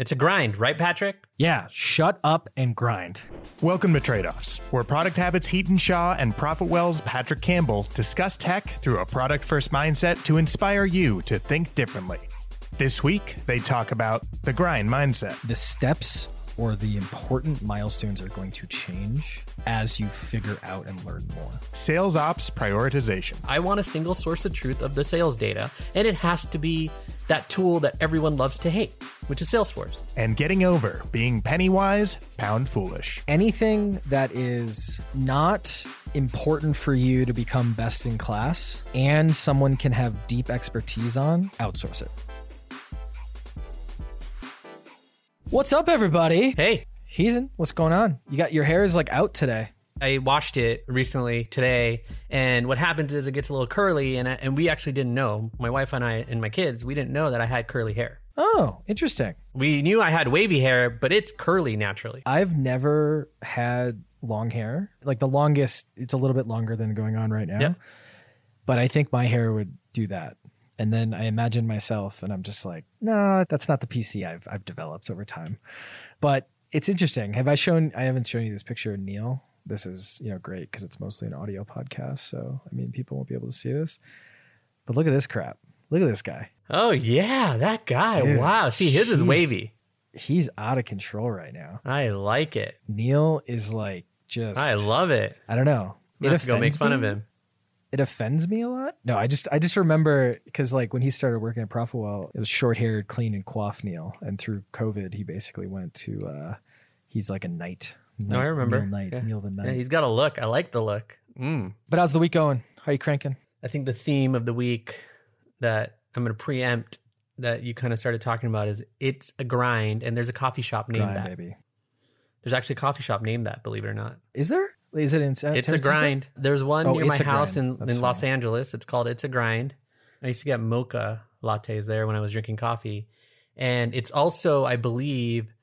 It's a grind, right, Patrick? Yeah, shut up and grind. Welcome to Tradeoffs, where Product Habits Hiten Shah and ProfitWell's Patrick Campbell discuss tech through a product first mindset to inspire you to think differently. This week, they talk about the grind mindset. The steps or the important milestones are going to change as you figure out and learn more. Sales ops prioritization. I want a single source of truth of the sales data, and it has to be that tool that everyone loves to hate, which is Salesforce. And getting over being penny wise, pound foolish. Anything that is not important for you to become best in class and someone can have deep expertise on, outsource it. What's up, everybody? Hey, Hiten, what's going on? You got your hair is like out today. I washed it recently today, and what happens is it gets a little curly, and I, and we actually didn't know. My wife and I and my kids, we didn't know that I had curly hair. Oh, interesting. We knew I had wavy hair, but it's curly naturally. I've never had long hair. Like the longest, it's a little bit longer than going on right now. Yep. But I think my hair would do that. And then I imagine myself and I'm just like, no, that's not the PC I've I've developed over time. But it's interesting. Have I shown I haven't shown you this picture of Neil. This is, you know, great because it's mostly an audio podcast. So I mean people won't be able to see this. But look at this crap. Look at this guy. Oh yeah, that guy. Dude, wow. See, his is wavy. He's out of control right now. I like it. Neil is like just I love it. I don't know. I'm have to go make fun of him. It offends me a lot. No, I just I just remember because like when he started working at ProfitWell, it was short haired, clean and coiffed Neil, and through COVID, he basically went to uh he's like a knight. No, I remember. Neil Knight, Yeah. Neil the Knight. Yeah, he's got a look. I like the look. Mm. but how's the week going? How you cranking? I think the theme of the week that I'm going to preempt that you kind of started talking about is it's a grind, and there's a coffee shop named Grind, that. baby. There's actually a coffee shop named that, believe it or not. Is there? Is it in? San it's a grind. There's one Oh, near my house Grind. in, That's in Los. Angeles. It's called It's a Grind. I used to get mocha lattes there when I was drinking coffee, and it's also, I believe,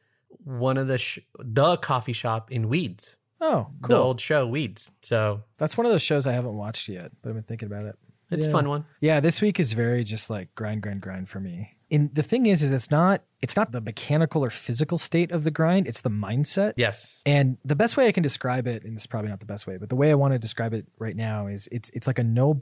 one of the sh- the coffee shop in Weeds, Oh, cool. the old show Weeds. So That's one of those shows I haven't watched yet, but I've been thinking about it. it's a Yeah. fun one. Yeah, this week is very just like grind, grind, grind for me. And the thing is, is it's not it's not the mechanical or physical state of the grind; it's the mindset. Yes. And the best way I can describe it, and is probably not the best way, but the way I want to describe it right now is it's it's like a no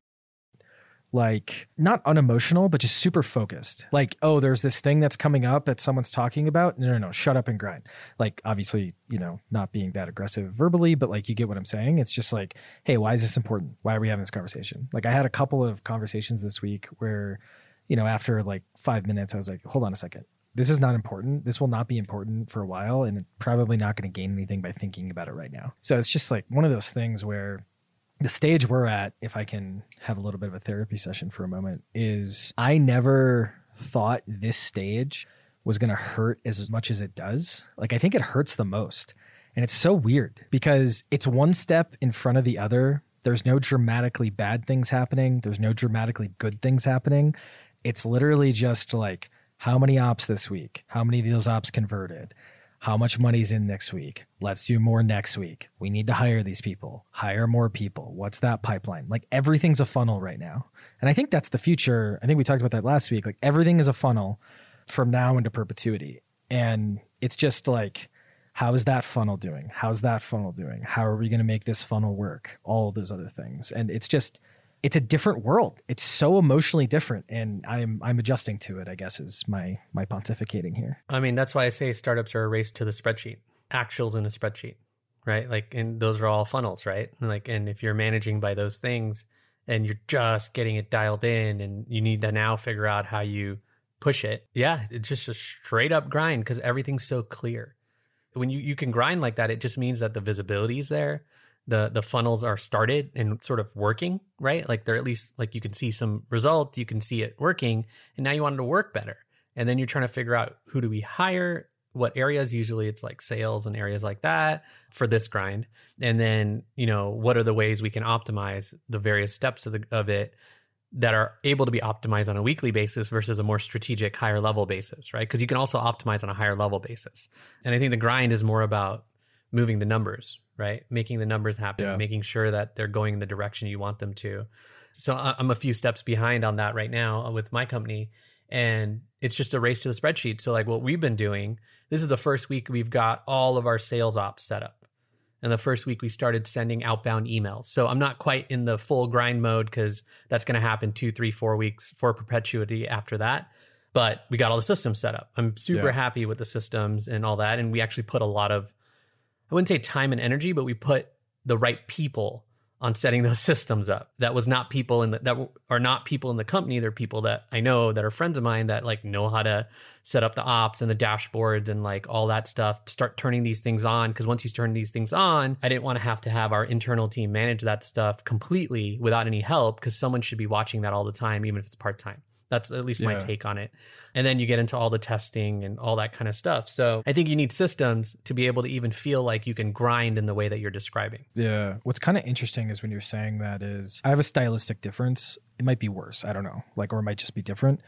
like not unemotional, but just super focused. Like, oh, there's this thing that's coming up that someone's talking about. No, no, no, shut up and grind. Like, obviously, you know, not being that aggressive verbally, but like you get what I'm saying. It's just like, hey, why is this important? Why are we having this conversation? Like I had a couple of conversations this week where, you know, after like five minutes, I was like, hold on a second this is not important. This will not be important for a while and probably not going to gain anything by thinking about it right now. So it's just like one of those things where the stage we're at, if I can have a little bit of a therapy session for a moment, is I never thought this stage was going to hurt as much as it does. Like, I think it hurts the most. And it's so weird because it's one step in front of the other. There's no dramatically bad things happening, there's no dramatically good things happening. It's literally just like, how many ops this week? How many of those ops converted? How much money's in next week? Let's do more next week. We need to hire these people. Hire more people. What's that pipeline? Like everything's a funnel right now. And I think that's the future. I think we talked about that last week. Like everything is a funnel from now into perpetuity. And it's just like, how is that funnel doing? How's that funnel doing? How are we going to make this funnel work? All those other things. And it's just, it's a different world. It's so emotionally different, and I'm I'm adjusting to it. I guess is my my pontificating here. I mean, that's why I say startups are a race to the spreadsheet. Actuals in a spreadsheet, right? Like, and those are all funnels, right? Like, and if you're managing by those things and you're just getting it dialed in and you need to now figure out how you push it, yeah, it's just a straight up grind because everything's so clear. When you, you can grind like that, it just means that the visibility is there. The, the funnels are started and sort of working, right? Like they're at least like you can see some results, you can see it working, and now you want it to work better. And then you're trying to figure out who do we hire, what areas usually it's like sales and areas like that for this grind and then you know what are the ways we can optimize the various steps of, the, of it that are able to be optimized on a weekly basis versus a more strategic higher level basis right because you can also optimize on a higher level basis and i think the grind is more about moving the numbers right making the numbers happen Yeah. making sure that they're going in the direction you want them to so i'm a few steps behind on that right now uh, with my company and it's just a race to the spreadsheet. So like what we've been doing, this is the first week we've got all of our sales ops set up. And the first week we started sending outbound emails. So I'm not quite in the full grind mode because that's going to happen two, three, four weeks for perpetuity after that. But we got all the systems set up. I'm super Yeah. happy with the systems and all that. And we actually put a lot of, I wouldn't say time and energy, but we put the right people on setting those systems up. That was not people in the, that are not people in the company. They're people that I know that are friends of mine that like know how to set up the ops and the dashboards and like all that stuff. Start turning these things on because once you turn these things on, I didn't want to have to have our internal team manage that stuff completely without any help because someone should be watching that all the time, even if it's part time. That's at least my take on it. And then you get into all the testing and all that kind of stuff. So I think you need systems to be able to even feel like you can grind in the way that you're describing. Yeah. What's kind of interesting is when you're saying that is I have a stylistic difference. It might be worse. I don't know. Like, or it might just be different.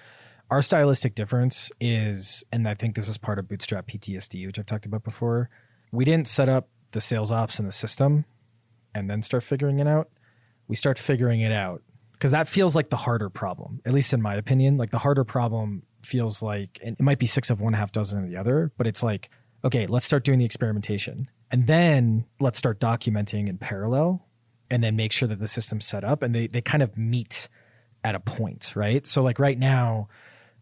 Our stylistic difference is, and I think this is part of Bootstrap PTSD, which I've talked about before. We didn't set up the sales ops in the system and then start figuring it out. We start figuring it out because that feels like the harder problem, at least in my opinion. Like the harder problem feels like and it might be six of one, half dozen of the other, but it's like, okay, let's start doing the experimentation. And then let's start documenting in parallel and then make sure that the system's set up and they, they kind of meet at a point, right? So like right now,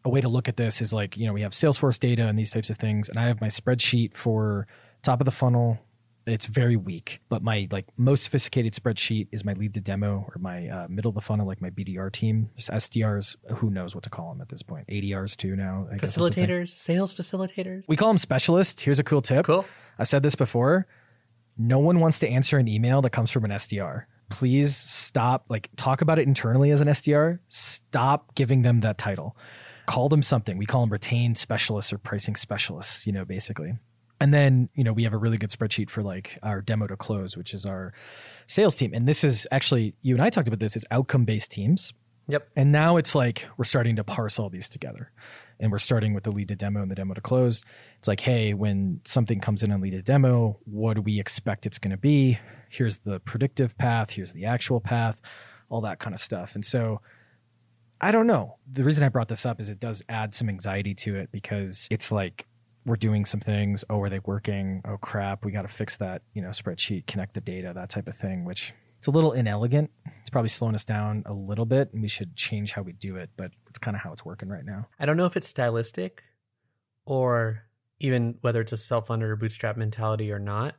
a way to look at this is like, you know, we have Salesforce data and these types of things. And I have my spreadsheet for top of the funnel. It's very weak, but my like most sophisticated spreadsheet is my lead to demo or my uh, middle of the funnel, like my BDR team, just SDRs. Who knows what to call them at this point? ADRs too now. I guess that's a thing. Facilitators, sales facilitators. We call them specialists. Here's a cool tip. Cool. I've said this before. No one wants to answer an email that comes from an SDR. Please stop, like, talk about it internally as an SDR. Stop giving them that title. Call them something. We call them retained specialists or pricing specialists, you know, basically. And then, you know, we have a really good spreadsheet for like our demo to close, which is our sales team. And this is actually, you and I talked about this, it's outcome based teams. Yep. And now it's like we're starting to parse all these together. And we're starting with the lead to demo and the demo to close. It's like, hey, when something comes in on lead to demo, what do we expect it's going to be? Here's the predictive path, here's the actual path, all that kind of stuff. And so I don't know. The reason I brought this up is it does add some anxiety to it because it's like we're doing some things. Oh, are they working? Oh, crap. We got to fix that, you know, spreadsheet, connect the data, that type of thing, which it's a little inelegant. It's probably slowing us down a little bit and we should change how we do it, but it's kind of how it's working right now. I don't know if it's stylistic or even whether it's a self funded or bootstrap mentality or not.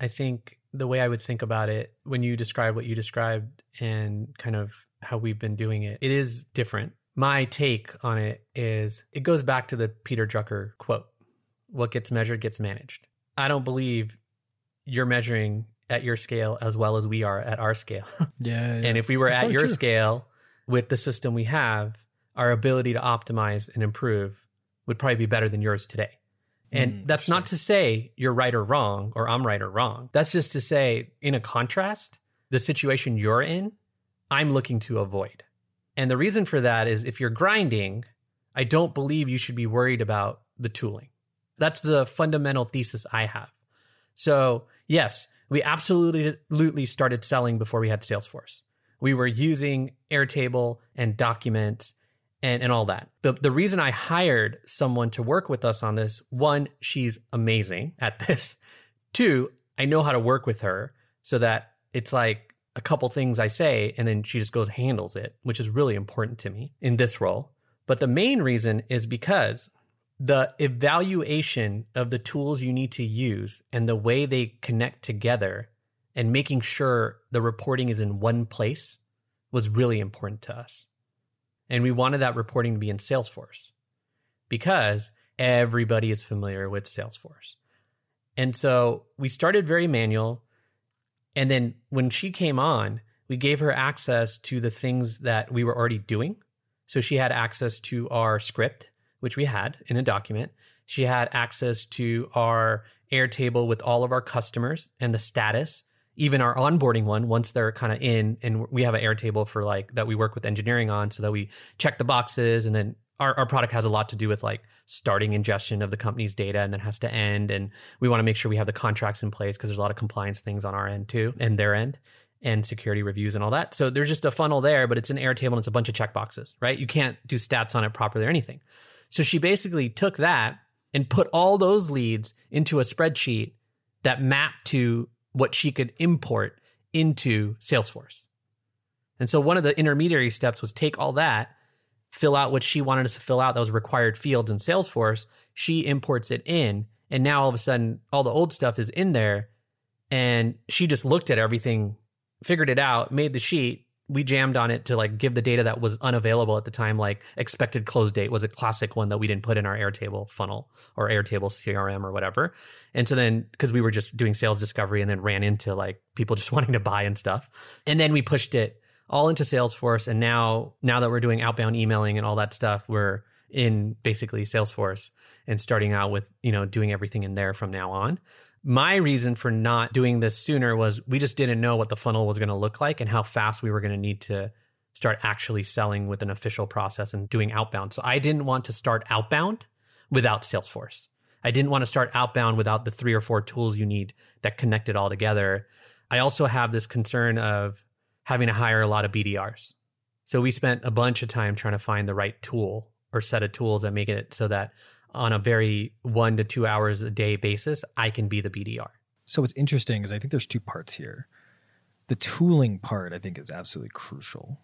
I think the way I would think about it when you describe what you described and kind of how we've been doing it, it is different. My take on it is it goes back to the Peter Drucker quote what gets measured gets managed. I don't believe you're measuring at your scale as well as we are at our scale. Yeah. And if we were That's at your true. scale with the system we have, our ability to optimize and improve would probably be better than yours today. And Mm, that's not to say you're right or wrong or I'm right or wrong. That's just to say, in a contrast, the situation you're in, I'm looking to avoid. And the reason for that is if you're grinding, I don't believe you should be worried about the tooling. That's the fundamental thesis I have. So, yes, we absolutely started selling before we had Salesforce. We were using Airtable and Document and, and all that. But the reason I hired someone to work with us on this, one, she's amazing at this. Two, I know how to work with her so that it's like a couple things I say and then she just goes handles it, which is really important to me in this role. But the main reason is because the evaluation of the tools you need to use and the way they connect together and making sure the reporting is in one place was really important to us. And we wanted that reporting to be in Salesforce because everybody is familiar with Salesforce. And so we started very manual. And then when she came on, we gave her access to the things that we were already doing. So she had access to our script, which we had in a document. She had access to our Airtable with all of our customers and the status, even our onboarding one once they're kind of in. And we have an Airtable for like that we work with engineering on so that we check the boxes. And then our, our product has a lot to do with like starting ingestion of the company's data and then has to end. And we want to make sure we have the contracts in place because there's a lot of compliance things on our end too and their end. and security reviews and all that. So there's just a funnel there, but it's an Airtable and it's a bunch of checkboxes, right? You can't do stats on it properly or anything. So she basically took that and put all those leads into a spreadsheet that mapped to what she could import into Salesforce. And so one of the intermediary steps was take all that, fill out what she wanted us to fill out, those required fields in Salesforce. She imports it in. And now all of a sudden, all the old stuff is in there. And she just looked at everything, figured it out, made the sheet. We jammed on it to like give the data that was unavailable at the time, like expected close date was a classic one that we didn't put in our Airtable funnel or Airtable CRM or whatever. And so then, because we were just doing sales discovery and then ran into like people just wanting to buy and stuff. And then we pushed it all into Salesforce. And now, now that we're doing outbound emailing and all that stuff, we're in basically Salesforce and starting out with, you know, doing everything in there from now on. My reason for not doing this sooner was we just didn't know what the funnel was going to look like and how fast we were going to need to start actually selling with an official process and doing outbound. So I didn't want to start outbound without Salesforce. I didn't want to start outbound without the three or four tools you need that connect it all together. I also have this concern of having to hire a lot of BDRs. So we spent a bunch of time trying to find the right tool or set of tools that make it so that on a very one to two hours a day basis, I can be the BDR. So what's interesting is I think there's two parts here. The tooling part I think is absolutely crucial.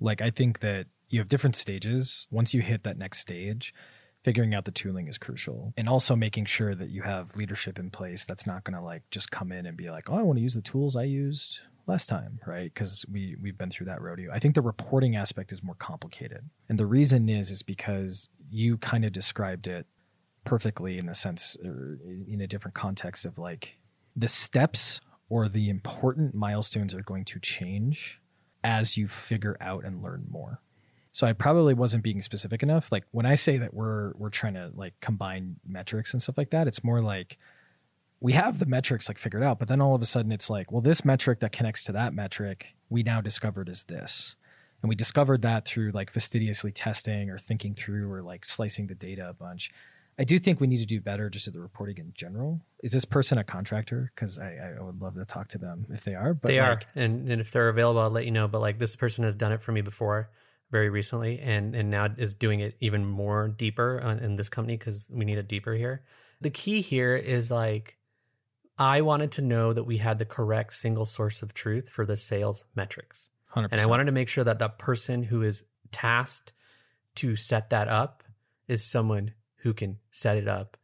Like I think that you have different stages. Once you hit that next stage, figuring out the tooling is crucial. And also making sure that you have leadership in place that's not going to like just come in and be like, "Oh, I want to use the tools I used last time, right? Because we we've been through that rodeo. I think the reporting aspect is more complicated, and the reason is is because you kind of described it perfectly in the sense or in a different context of like the steps or the important milestones are going to change as you figure out and learn more. So I probably wasn't being specific enough. Like when I say that we're we're trying to like combine metrics and stuff like that, it's more like we have the metrics like figured out, but then all of a sudden it's like, well, this metric that connects to that metric, we now discovered is this. And we discovered that through like fastidiously testing or thinking through or like slicing the data a bunch. I do think we need to do better just at the reporting in general. Is this person a contractor? Because I, I would love to talk to them if they are. But they like, are, and and if they're available, I'll let you know. But like this person has done it for me before, very recently, and and now is doing it even more deeper on, in this company because we need it deeper here. The key here is like I wanted to know that we had the correct single source of truth for the sales metrics. 100%. And I wanted to make sure that the person who is tasked to set that up is someone who can set it up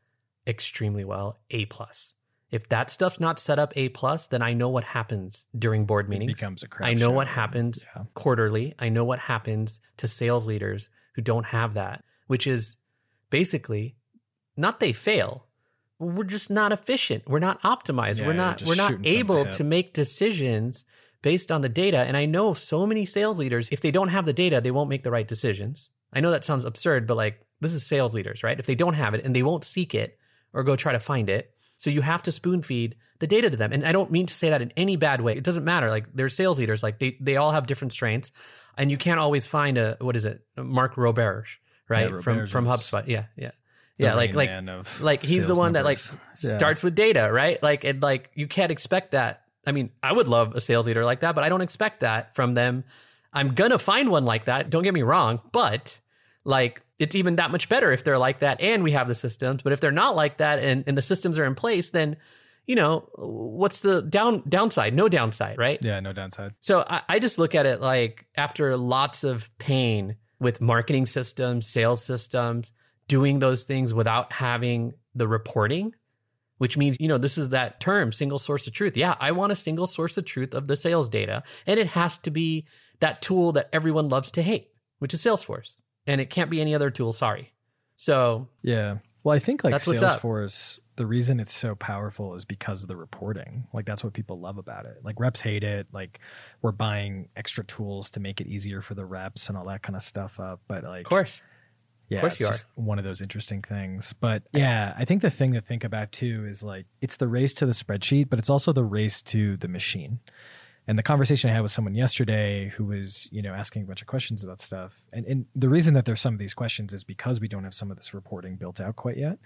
extremely well, A plus. If that stuff's not set up A plus, then I know what happens during board it meetings. becomes a crap I know what happens Yeah. quarterly. I know what happens to sales leaders who don't have that, which is basically not they fail. We're just not efficient. We're not optimized. Yeah, we're not we're not shooting from the able to make decisions based on the data. And I know so many sales leaders, if they don't have the data, they won't make the right decisions. I know that sounds absurd, but like this is sales leaders, right? If they don't have it and they won't seek it or go try to find it, so you have to spoon feed the data to them. And I don't mean to say that in any bad way. It doesn't matter. Like they're sales leaders, like they they all have different strengths, and you can't always find a what is it, Mark Roberge, right? Yeah, from from HubSpot. Yeah, yeah, yeah. Like Rain like Man of like he's the sales one that like Yeah. starts with data, right? Like and like you can't expect that. I mean, I would love a sales leader like that, but I don't expect that from them. I'm gonna find one like that. Don't get me wrong, but like it's even that much better if they're like that and we have the systems. But if they're not like that and, and the systems are in place, then you know what's the down downside? No downside, right? Yeah, no downside. So I, I just look at it like after lots of pain with marketing systems, sales systems, doing those things without having the reporting, which means, you know, this is that term, single source of truth. Yeah, I want a single source of truth of the sales data. And it has to be that tool that everyone loves to hate, which is Salesforce. And it can't be any other tool, sorry. So Yeah. Well, I think like That's what's up. Salesforce, the reason it's so powerful is because of the reporting. Like that's what people love about it. Like reps hate it. Like we're buying extra tools to make it easier for the reps and all that kind of stuff up. But like of course. Yeah, course it's you are. one of those interesting things. But yeah, I think the thing to think about too is like it's the race to the spreadsheet, but it's also the race to the machine. And the conversation I had with someone yesterday who was, you know, asking a bunch of questions about stuff. And, and the reason that there's some of these questions is because we don't have some of this reporting built out quite yet.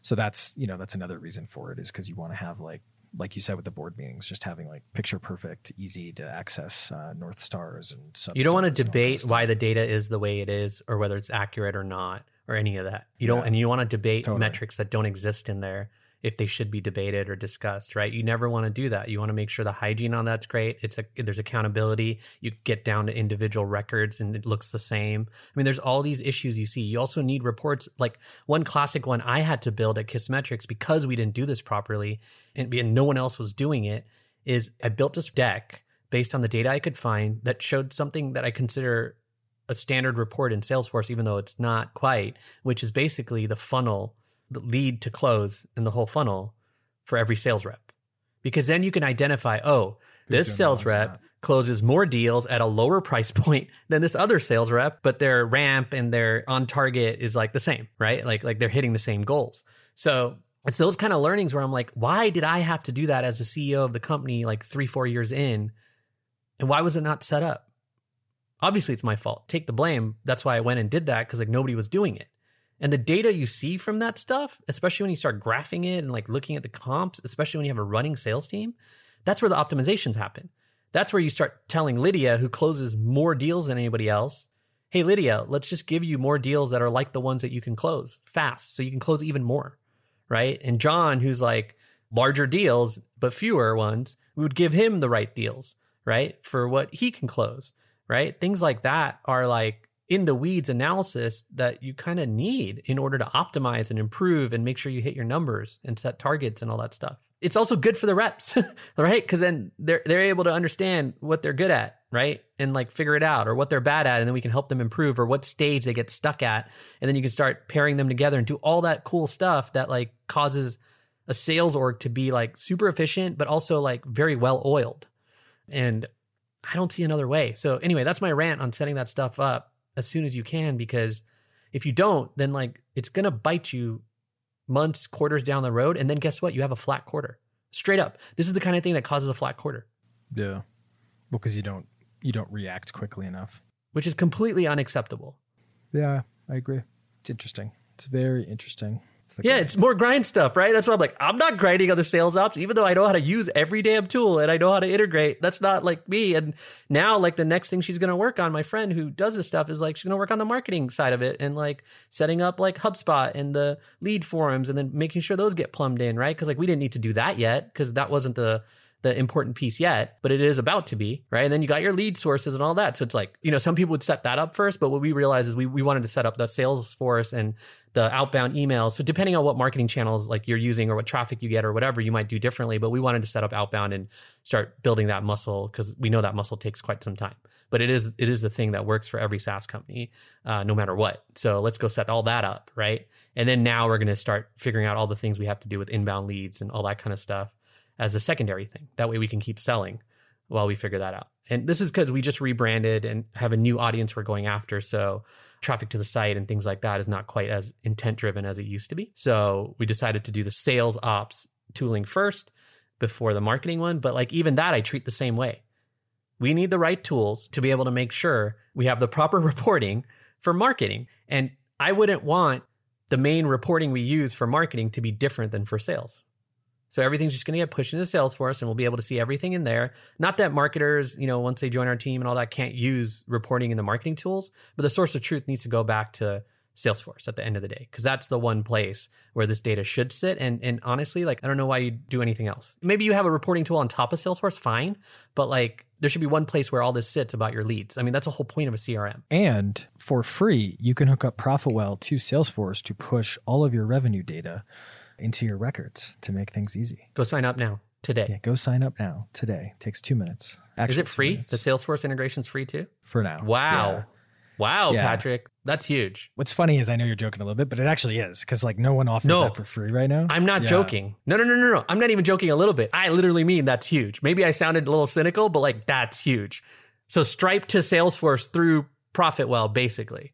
So that's, you know, that's another reason for it is because you want to have like like you said with the board meetings, just having like picture perfect, easy to access uh, North Stars and substars You don't want to and all that debate why the data is the way it is or whether it's accurate or not or any of that. You don't Yeah. and you want to debate Totally. metrics that don't exist in there if they should be debated or discussed, right? You never want to do that. You want to make sure the hygiene on that's great. It's a there's accountability. You get down to individual records and it looks the same. I mean, there's all these issues you see. You also need reports like one classic one I had to build at Kissmetrics because we didn't do this properly and, and no one else was doing it is I built this deck based on the data I could find that showed something that I consider a standard report in Salesforce, even though it's not quite, which is basically the funnel, lead to close in the whole funnel for every sales rep. Because then you can identify, oh, this sales rep closes more deals at a lower price point than this other sales rep, but their ramp and their on target is like the same, right? Like like they're hitting the same goals. So it's those kind of learnings where I'm like, why did I have to do that as a CEO of the company like three, four years in? And why was it not set up? Obviously, it's my fault. Take the blame. That's why I went and did that because like nobody was doing it. And the data you see from that stuff, especially when you start graphing it and like looking at the comps, especially when you have a running sales team, that's where the optimizations happen. That's where you start telling Lydia, who closes more deals than anybody else, hey, Lydia, let's just give you more deals that are like the ones that you can close fast so you can close even more. Right. And John, who's like larger deals, but fewer ones, we would give him the right deals, right? For what he can close, right? Things like that are like in the weeds analysis that you kind of need in order to optimize and improve and make sure you hit your numbers and set targets and all that stuff. It's also good for the reps, right? Because then they're they're able to understand what they're good at, right? And like figure it out or what they're bad at, and then we can help them improve or what stage they get stuck at. And then you can start pairing them together and do all that cool stuff that like causes a sales org to be like super efficient, but also like very well oiled. And I don't see another way. So anyway, that's my rant on setting that stuff up as soon as you can because if you don't, then like it's gonna bite you months, quarters down the road, and then guess what? You have a flat quarter. Straight up. This is the kind of thing that causes a flat quarter, Yeah. Well, because you don't you don't react quickly enough. which is completely unacceptable. Yeah, I agree. It's interesting. It's very interesting. It's Yeah, it's more grind stuff, right? That's why I'm like, I'm not grinding on the sales ops, even though I know how to use every damn tool and I know how to integrate. That's not like me. And now, like, the next thing she's going to work on, my friend who does this stuff, is like, she's going to work on the marketing side of it and like setting up like HubSpot and the lead forums and then making sure those get plumbed in, right? Because like we didn't need to do that yet because that wasn't the the important piece yet, but it is about to be, right? And then you got your lead sources and all that. So it's like, you know, some people would set that up first, but what we realized is we, we wanted to set up the sales force and the outbound emails. So depending on what marketing channels like you're using or what traffic you get or whatever, you might do differently. But we wanted to set up outbound and start building that muscle because we know that muscle takes quite some time. But it is it is the thing that works for every SaaS company, uh, no matter what. So let's go set all that up, right? And then now we're going to start figuring out all the things we have to do with inbound leads and all that kind of stuff as a secondary thing. That way we can keep selling while we figure that out. And this is because we just rebranded and have a new audience we're going after. So traffic to the site and things like that is not quite as intent driven as it used to be. So we decided to do the sales ops tooling first before the marketing one. But like even that, I treat the same way. We need the right tools to be able to make sure we have the proper reporting for marketing. And I wouldn't want the main reporting we use for marketing to be different than for sales. So everything's just going to get pushed into Salesforce and we'll be able to see everything in there. Not that marketers, you know, once they join our team and all that can't use reporting in the marketing tools, but the source of truth needs to go back to Salesforce at the end of the day because that's the one place where this data should sit. And and honestly, like I don't know why you do anything else. Maybe you have a reporting tool on top of Salesforce, fine, but like there should be one place where all this sits about your leads. I mean, that's the whole point of a CRM. And for free, you can hook up ProfitWell to Salesforce to push all of your revenue data into your records to make things easy. Go sign up now today. Yeah, go sign up now today. takes two minutes. Is it free? minutes The Salesforce integration's free too? for now? Wow. Yeah. Wow, Yeah. Patrick. That's huge. What's funny is I know you're joking a little bit, but it actually is because like no one offers No. that for free right now. I'm not Yeah. joking. No, no, no, no, no. I'm not even joking a little bit. I literally mean that's huge. Maybe I sounded a little cynical, but like that's huge. So Stripe to Salesforce through ProfitWell, basically.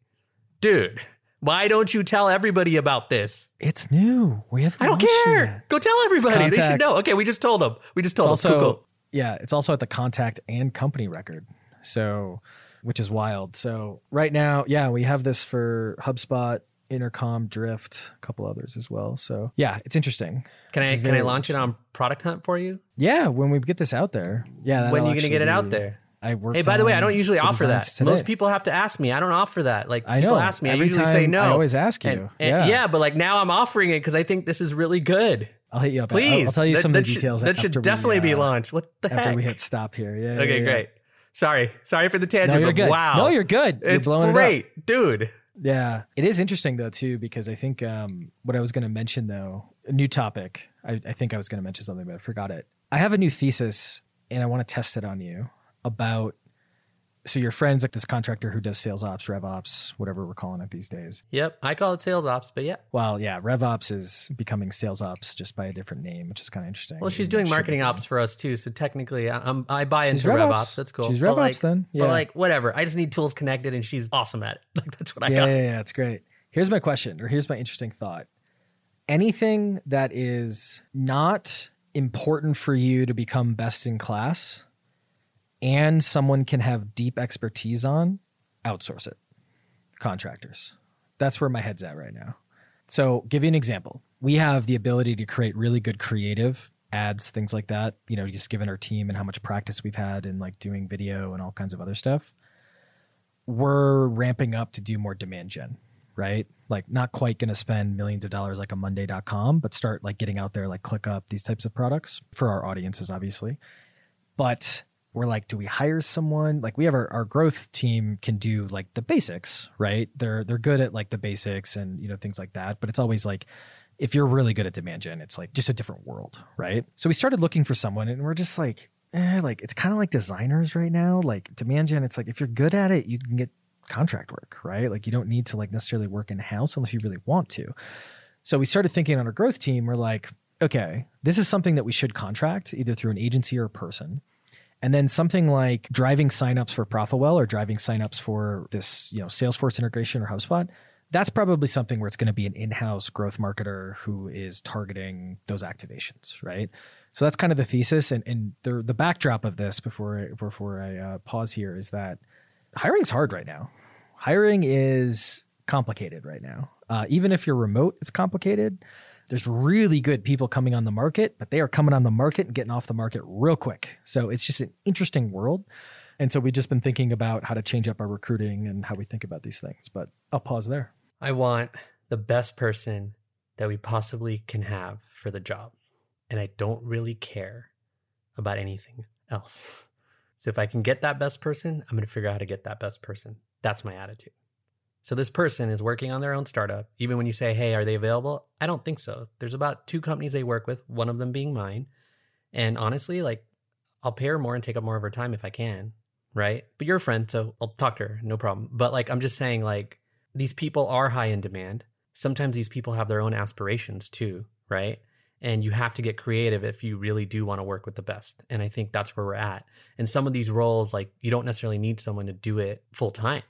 Dude, why don't you tell everybody about this? It's new. We have. I don't care. Go tell everybody. They should know. Okay, we just told them. We just told It's them. also Cool, cool. yeah, it's also at the contact and company record. So, which is wild. So right now, yeah, we have this for HubSpot Intercom, Drift, a couple others as well. So yeah, it's interesting. Can It's I can I launch it on Product Hunt for you? Yeah, when we get this out there. Yeah. when are you gonna get it out there? I worked Hey, by the way, I don't usually offer that. today. Most people have to ask me. I don't offer that. Like I people know. ask me, Every I usually say no. I always ask you. And- and- Yeah. but like now I'm offering it because I think this is really good. I'll hit you up. I'll- Please, I'll, tell you That- some that of the should- details. That after should we, definitely be uh, launched. What the after heck? we hit stop here. Yeah. yeah, okay, yeah. great. Sorry, sorry for the tangent. No, you're good. Wow, No, you're good. You're it's blowing it up. great, dude. Yeah, it is interesting though too because I think um, what I was going to mention though, a new topic. I, I think I was going to mention something, but I forgot it. I have a new thesis, and I want to test it on you about. So your friend's like this contractor who does sales ops, rev ops, whatever we're calling it these days. Yep, I call it sales ops, but yeah. Well, yeah, rev ops is becoming sales ops just by a different name, which is kind of interesting. Well, she's doing marketing ops for us too, so technically, I, I'm, I buy She's into rev ops. ops. That's cool. She's But, rev like- ops then. But like, whatever. I just need tools connected, and she's awesome at it. Like that's what I yeah, got. yeah, yeah, it's great. Here's my question, or here's my interesting thought. Anything that is not important for you to become best in class and someone can have deep expertise on, outsource it. Contractors. That's where my head's at right now. So, give you an example. We have the ability to create really good creative ads, things like that, you know, just given our team and how much practice we've had in like doing video and all kinds of other stuff we're ramping up to do more demand gen, right? Like not quite going to spend millions of dollars like a monday.com, but start like getting out there like ClickUp, these types of products for our audiences obviously. But we're like do we hire someone? Like we have our, our growth team can do like the basics, right? They're they're good at like the basics and you know things like that, but it's always like if you're really good at demand gen, it's like just a different world, right? So we started looking for someone and we're just like eh, like it's kind of like designers right now. Like demand gen, it's like if you're good at it, you can get contract work, right? Like you don't need to like necessarily work in house unless you really want to. So we started thinking on our growth team, we're like, okay, this is something that we should contract either through an agency or a person. And then something like driving signups for ProfitWell or driving signups for this, you know, Salesforce integration or HubSpot, that's probably something where it's going to be an in-house growth marketer who is targeting those activations, right? So that's kind of the thesis, and and the the backdrop of this before I, before I uh, pause here is that hiring's hard right now. Hiring is complicated right now. Uh, even if you're remote, it's complicated. There's really good people coming on the market, but they are coming on the market and getting off the market real quick. So it's just an interesting world. And so we've just been thinking about how to change up our recruiting and how we think about these things. But I'll pause there. I want the best person that we possibly can have for the job. And I don't really care about anything else. So if I can get that best person, I'm going to figure out how to get that best person. That's my attitude. So this person is working on their own startup. Even when you say, hey, are they available? I don't think so. There's about two companies they work with, one of them being mine. And honestly, like, I'll pay her more and take up more of her time if I can. Right. But you're a friend, so I'll talk to her. No problem. But like, I'm just saying, like, these people are high in demand. Sometimes these people have their own aspirations too, right? And you have to get creative if you really do want to work with the best. And I think that's where we're at. And some of these roles, like you don't necessarily need someone to do it full time,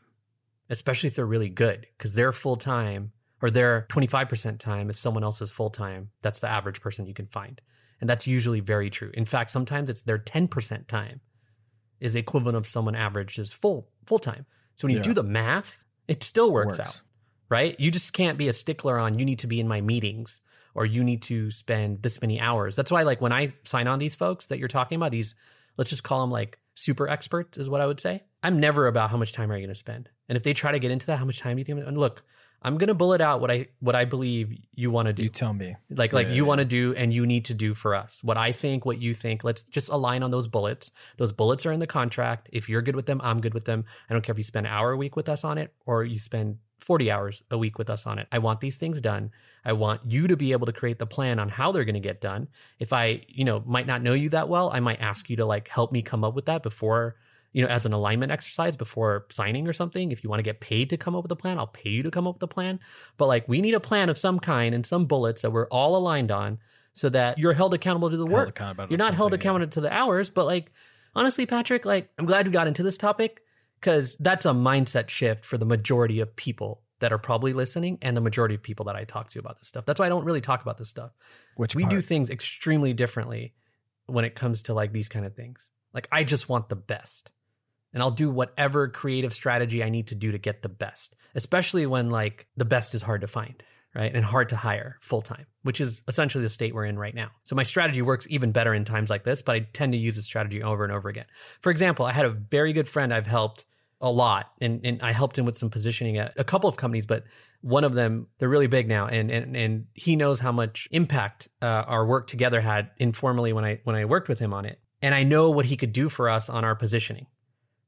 especially if they're really good, because they're full time or their 25% time is someone else's full time. That's the average person you can find. And that's usually very true. In fact, sometimes it's their 10% time is the equivalent of someone average's full full time. So when you Yeah. do the math, it still works, Works. out, right? You just can't be a stickler on you need to be in my meetings or you need to spend this many hours. That's why, like, when I sign on these folks that you're talking about, these let's just call them like super experts, is what I would say. I'm never about how much time are you going to spend, and if they try to get into that, how much time do you think? And look, I'm going to bullet out what I what I believe you want to do. You tell me. like like Yeah, you yeah, want to do and you need to do for us. What i think what you think let's just align on those bullets. Those bullets are in the contract. If you're good with them i'm good with them. I don't care if you spend an hour a week with us on it or you spend 40 hours a week with us on it. I want these things done. I want you to be able to create the plan on how they're going to get done. If i you know might not know you that well i might ask you to like help me come up with that before you know, as an alignment exercise before signing or something. If you want to get paid to come up with a plan, I'll pay you to come up with a plan. But like, we need a plan of some kind and some bullets that we're all aligned on so that you're held accountable to the work. You're not held something, yeah. accountable to the hours, but like, honestly, Patrick, like, I'm glad we got into this topic because that's a mindset shift for the majority of people that are probably listening and the majority of people that I talk to about this stuff. That's why I don't really talk about this stuff Which we do things extremely differently when it comes to like these kind of things. Like I just want the best. And I'll do whatever creative strategy I need to do to get the best, especially when like the best is hard to find, right? And hard to hire full time, which is essentially the state we're in right now. So my strategy works even better in times like this, but I tend to use the strategy over and over again. For example, I had a very good friend I've helped a lot and, and I helped him with some positioning at a couple of companies, but one of them, they're really big now. And, and, and he knows how much impact uh, our work together had informally when I, when I worked with him on it. And I know what he could do for us on our positioning.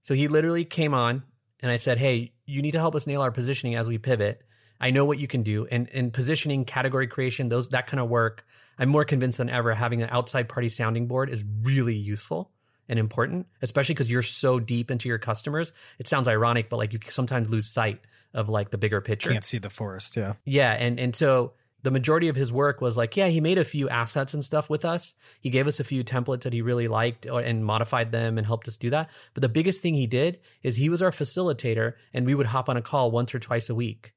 So he literally came on and I said, Hey, you need to help us nail our positioning as we pivot. I know what you can do. And and positioning, category creation, those that kind of work. I'm more convinced than ever having an outside party sounding board is really useful and important, especially because you're so deep into your customers. It sounds ironic, but like you sometimes lose sight of like the bigger picture. Can't see the forest. Yeah. Yeah. And and so the majority of his work was like, yeah, he made a few assets and stuff with us. He gave us a few templates that he really liked and modified them and helped us do that. But the biggest thing he did is he was our facilitator and we would hop on a call once or twice a week.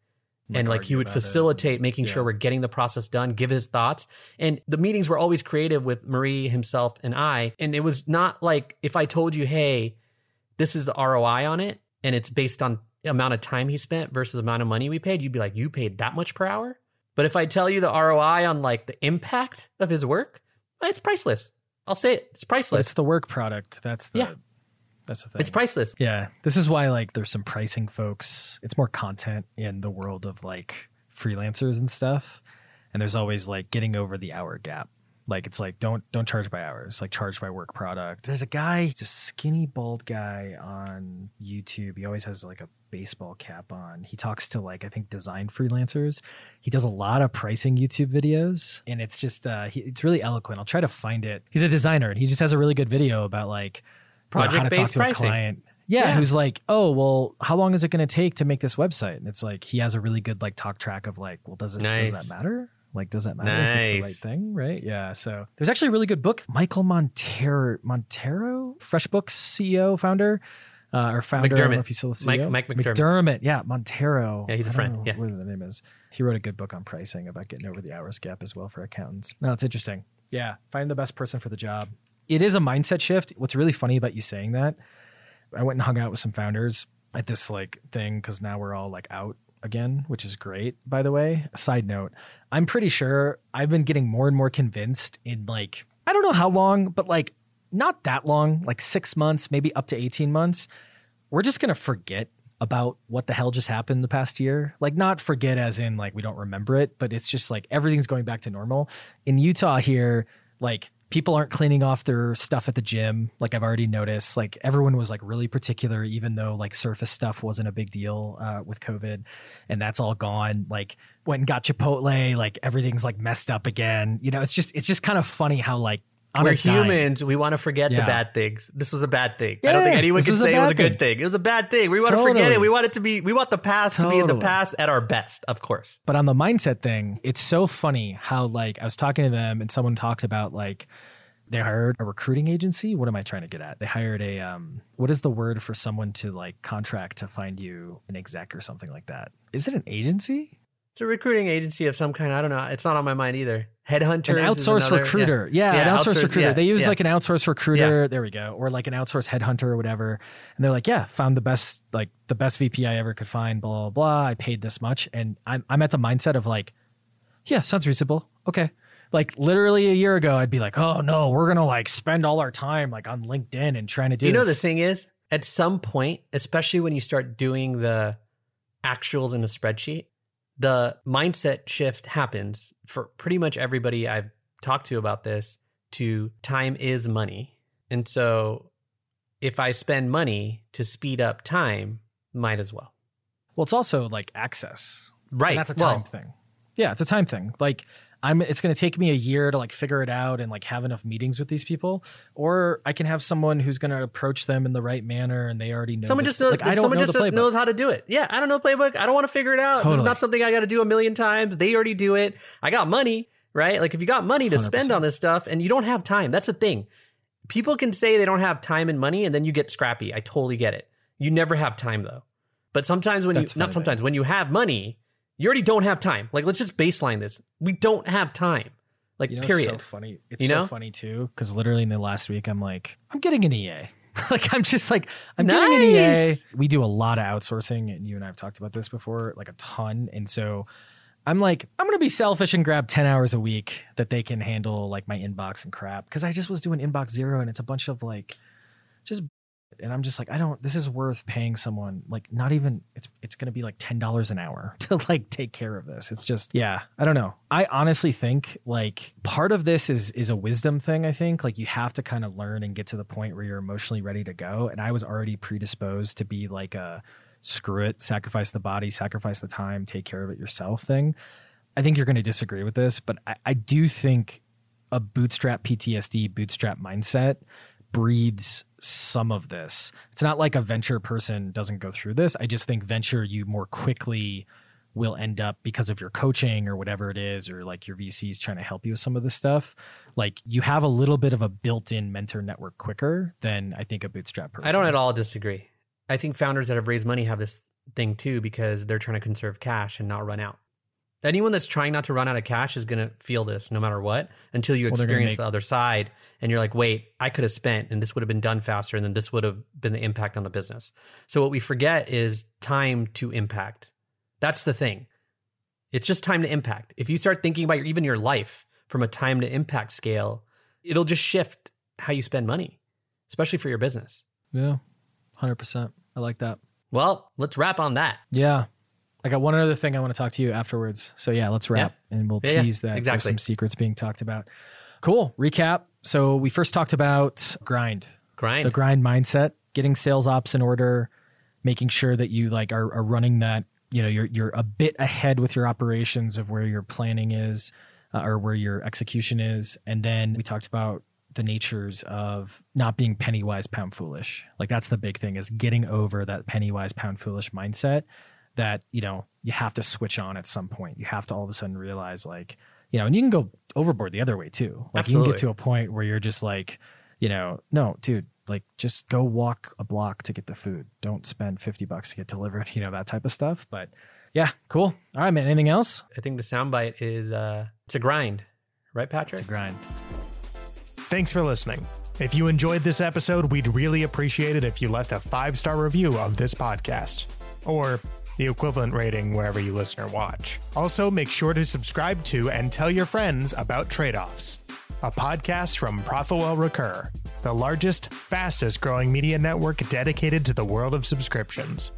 Like and like he would about it. facilitate making Yeah. sure we're getting the process done, give his thoughts. And the meetings were always creative with Marie, himself, and I. And it was not like if I told you, hey, this is the ROI on it, and it's based on amount of time he spent versus amount of money we paid, you'd be like, you paid that much per hour? But if I tell you the ROI on like the impact of his work, eh, it's priceless. I'll say it. It's priceless. it's the work product. That's the Yeah. that's the thing. It's priceless. Yeah, this is why like there's some pricing folks. It's more content in the world of like freelancers and stuff, and there's always like getting over the hour gap. Like it's like don't don't charge by hours, like charge by work product. There's a guy, he's a skinny bald guy on YouTube. He always has like a baseball cap on. He talks to like I think design freelancers. He does a lot of pricing YouTube videos, and it's just uh, he, it's really eloquent. I'll try to find it. He's a designer, and he just has a really good video about like you how to talk to pricing. a client. Yeah, Yeah. who's like, oh, well, how long is it going to take to make this website? And it's like he has a really good like talk track of like, well, does it does that matter? Like, does that matter if it's the right Nice. thing, right? Yeah. So there's actually a really good book. Michael Montero, Montero, FreshBooks CEO, founder, uh, or founder. I don't know if he's still the Mike- CEO. Mike McDermott. Yeah, Montero. Yeah, he's a friend, yeah. What the name is. He wrote a good book on pricing about getting over the hours gap as well for accountants. No, it's interesting. Yeah, find the best person for the job. It is a mindset shift. What's really funny about you saying that, I went and hung out with some founders at this like thing because now we're all like out again, which is great, by the way. Side note, I'm pretty sure I've been getting more and more convinced in like, I don't know how long, but like not that long, like six months, maybe up to 18 months. We're just going to forget about what the hell just happened the past year. Like, not forget as in like we don't remember it, but it's just like everything's going back to normal. In Utah here, like people aren't cleaning off their stuff at the gym like i've already noticed like everyone was like really particular even though like surface stuff wasn't a big deal uh, with covid and that's all gone like went and got chipotle like everything's like messed up again you know it's just it's just kind of funny how like We're humans. We want to forget the bad things. This was a bad thing. I don't think anyone can say it was a good thing. thing. It was a bad thing. We want to forget it. We want it to be. We want the past to be in the past at our best, of course. But on the mindset thing, it's so funny how like I was talking to them and someone talked about like they hired a recruiting agency. What am I trying to get at? They hired a um what is the word for someone to like contract to find you an exec or something like that? Is it an agency? It's a recruiting agency of some kind. I don't know. It's not on my mind either. Headhunter, An outsourced another- recruiter. Yeah, Yeah, an outsourced outsourced- recruiter. yeah, they use yeah. like an outsourced recruiter. There we go. Or like an outsourced headhunter or whatever. And they're like, yeah, found the best, like the best VP I ever could find, blah, blah, blah. I paid this much. And I'm, I'm at the mindset of like, yeah, sounds reasonable. Okay. Like literally a year ago, I'd be like, oh no, we're going to like spend all our time like on LinkedIn and trying to do You know, the thing is, at some point, especially when you start doing the actuals in the spreadsheet, the mindset shift happens for pretty much everybody I've talked to about this to time is money. And so if I spend money to speed up time, might as well. Well, it's also like access. Right. And that's a Well, time thing. Yeah, it's a time thing. Like I'm it's going to take me a year to like figure it out and like have enough meetings with these people or I can have someone who's going to approach them in the right manner and they already know Someone this- just knows, like I don't someone know just playbook. knows how to do it. Yeah, I don't know playbook. I don't want to figure it out. This is not something I got to do a million times. They already do it. I got money, right? Like if you got money to spend 100%. on this stuff and you don't have time, that's the thing. People can say they don't have time and money and then you get scrappy. I totally get it. You never have time though. But sometimes when That's you not funny, sometimes when you have money, you already don't have time. Like let's just baseline this. We don't have time. Like You know, period. It's so funny. It's You so funny too because literally in the last week I'm like I'm getting an EA. like I'm just like I'm getting an EA. We do a lot of outsourcing, and you and I have talked about this before, like a ton. And so I'm like, I'm gonna be selfish and grab 10 hours a week that they can handle like my inbox and crap. Cause I just was doing inbox zero and it's a bunch of like just and I'm just like, I don't this is worth paying someone like not even it's it's gonna be like ten dollars an hour to like take care of this. It's just yeah, I don't know. I honestly think like part of this is is a wisdom thing, I think. Like you have to kind of learn and get to the point where you're emotionally ready to go. And I was already predisposed to be like a screw it, sacrifice the body, sacrifice the time, take care of it yourself thing. I think you're going to disagree with this, but I, I do think a bootstrap PTSD, bootstrap mindset breeds some of this. It's not like a venture person doesn't go through this. I just think venture you more quickly will end up because of your coaching or whatever it is, or like your VCs trying to help you with some of this stuff. Like you have a little bit of a built-in mentor network quicker than I think a bootstrap person. I don't at all disagree. I think founders that have raised money have this thing too because they're trying to conserve cash and not run out. Anyone that's trying not to run out of cash is going to feel this no matter what until you Well, experience make- the other side and you're like, wait, I could have spent and this would have been done faster and then this would have been the impact on the business. So what we forget is time to impact. That's the thing. It's just time to impact. If you start thinking about your, even your life from a time to impact scale, it'll just shift how you spend money, especially for your business. Yeah, hundred percent. I like that. Well, let's wrap on that. Yeah. I got one other thing I want to talk to you afterwards. So yeah, let's wrap and we'll Yeah, yeah, tease that there's some secrets being talked about. Cool. Recap. So we first talked about grind, Grind. the grind mindset, getting sales ops in order, making sure that you like are, are running that, you know, you're you're a bit ahead with your operations of where your planning is uh, or where your execution is. And then we talked about the natures of not being penny wise pound foolish. Like that's the big thing is getting over that penny wise pound foolish mindset that, you know, you have to switch on at some point. You have to all of a sudden realize like, you know, and you can go overboard the other way too. Like you can get to a point where you're just like, you know, no, dude, like just go walk a block to get the food. Don't spend 50 bucks to get delivered, you know, that type of stuff. But yeah, cool. All right, man. Anything else? I think the soundbite is uh, it's a grind, right, Patrick? It's a grind. Thanks for listening. If you enjoyed this episode, we'd really appreciate it if you left a five star review of this podcast or the equivalent rating wherever you listen or watch. Also, make sure to subscribe to and tell your friends about Tradeoffs, a podcast from ProfitWell Recur, the largest, fastest growing media network dedicated to the world of subscriptions.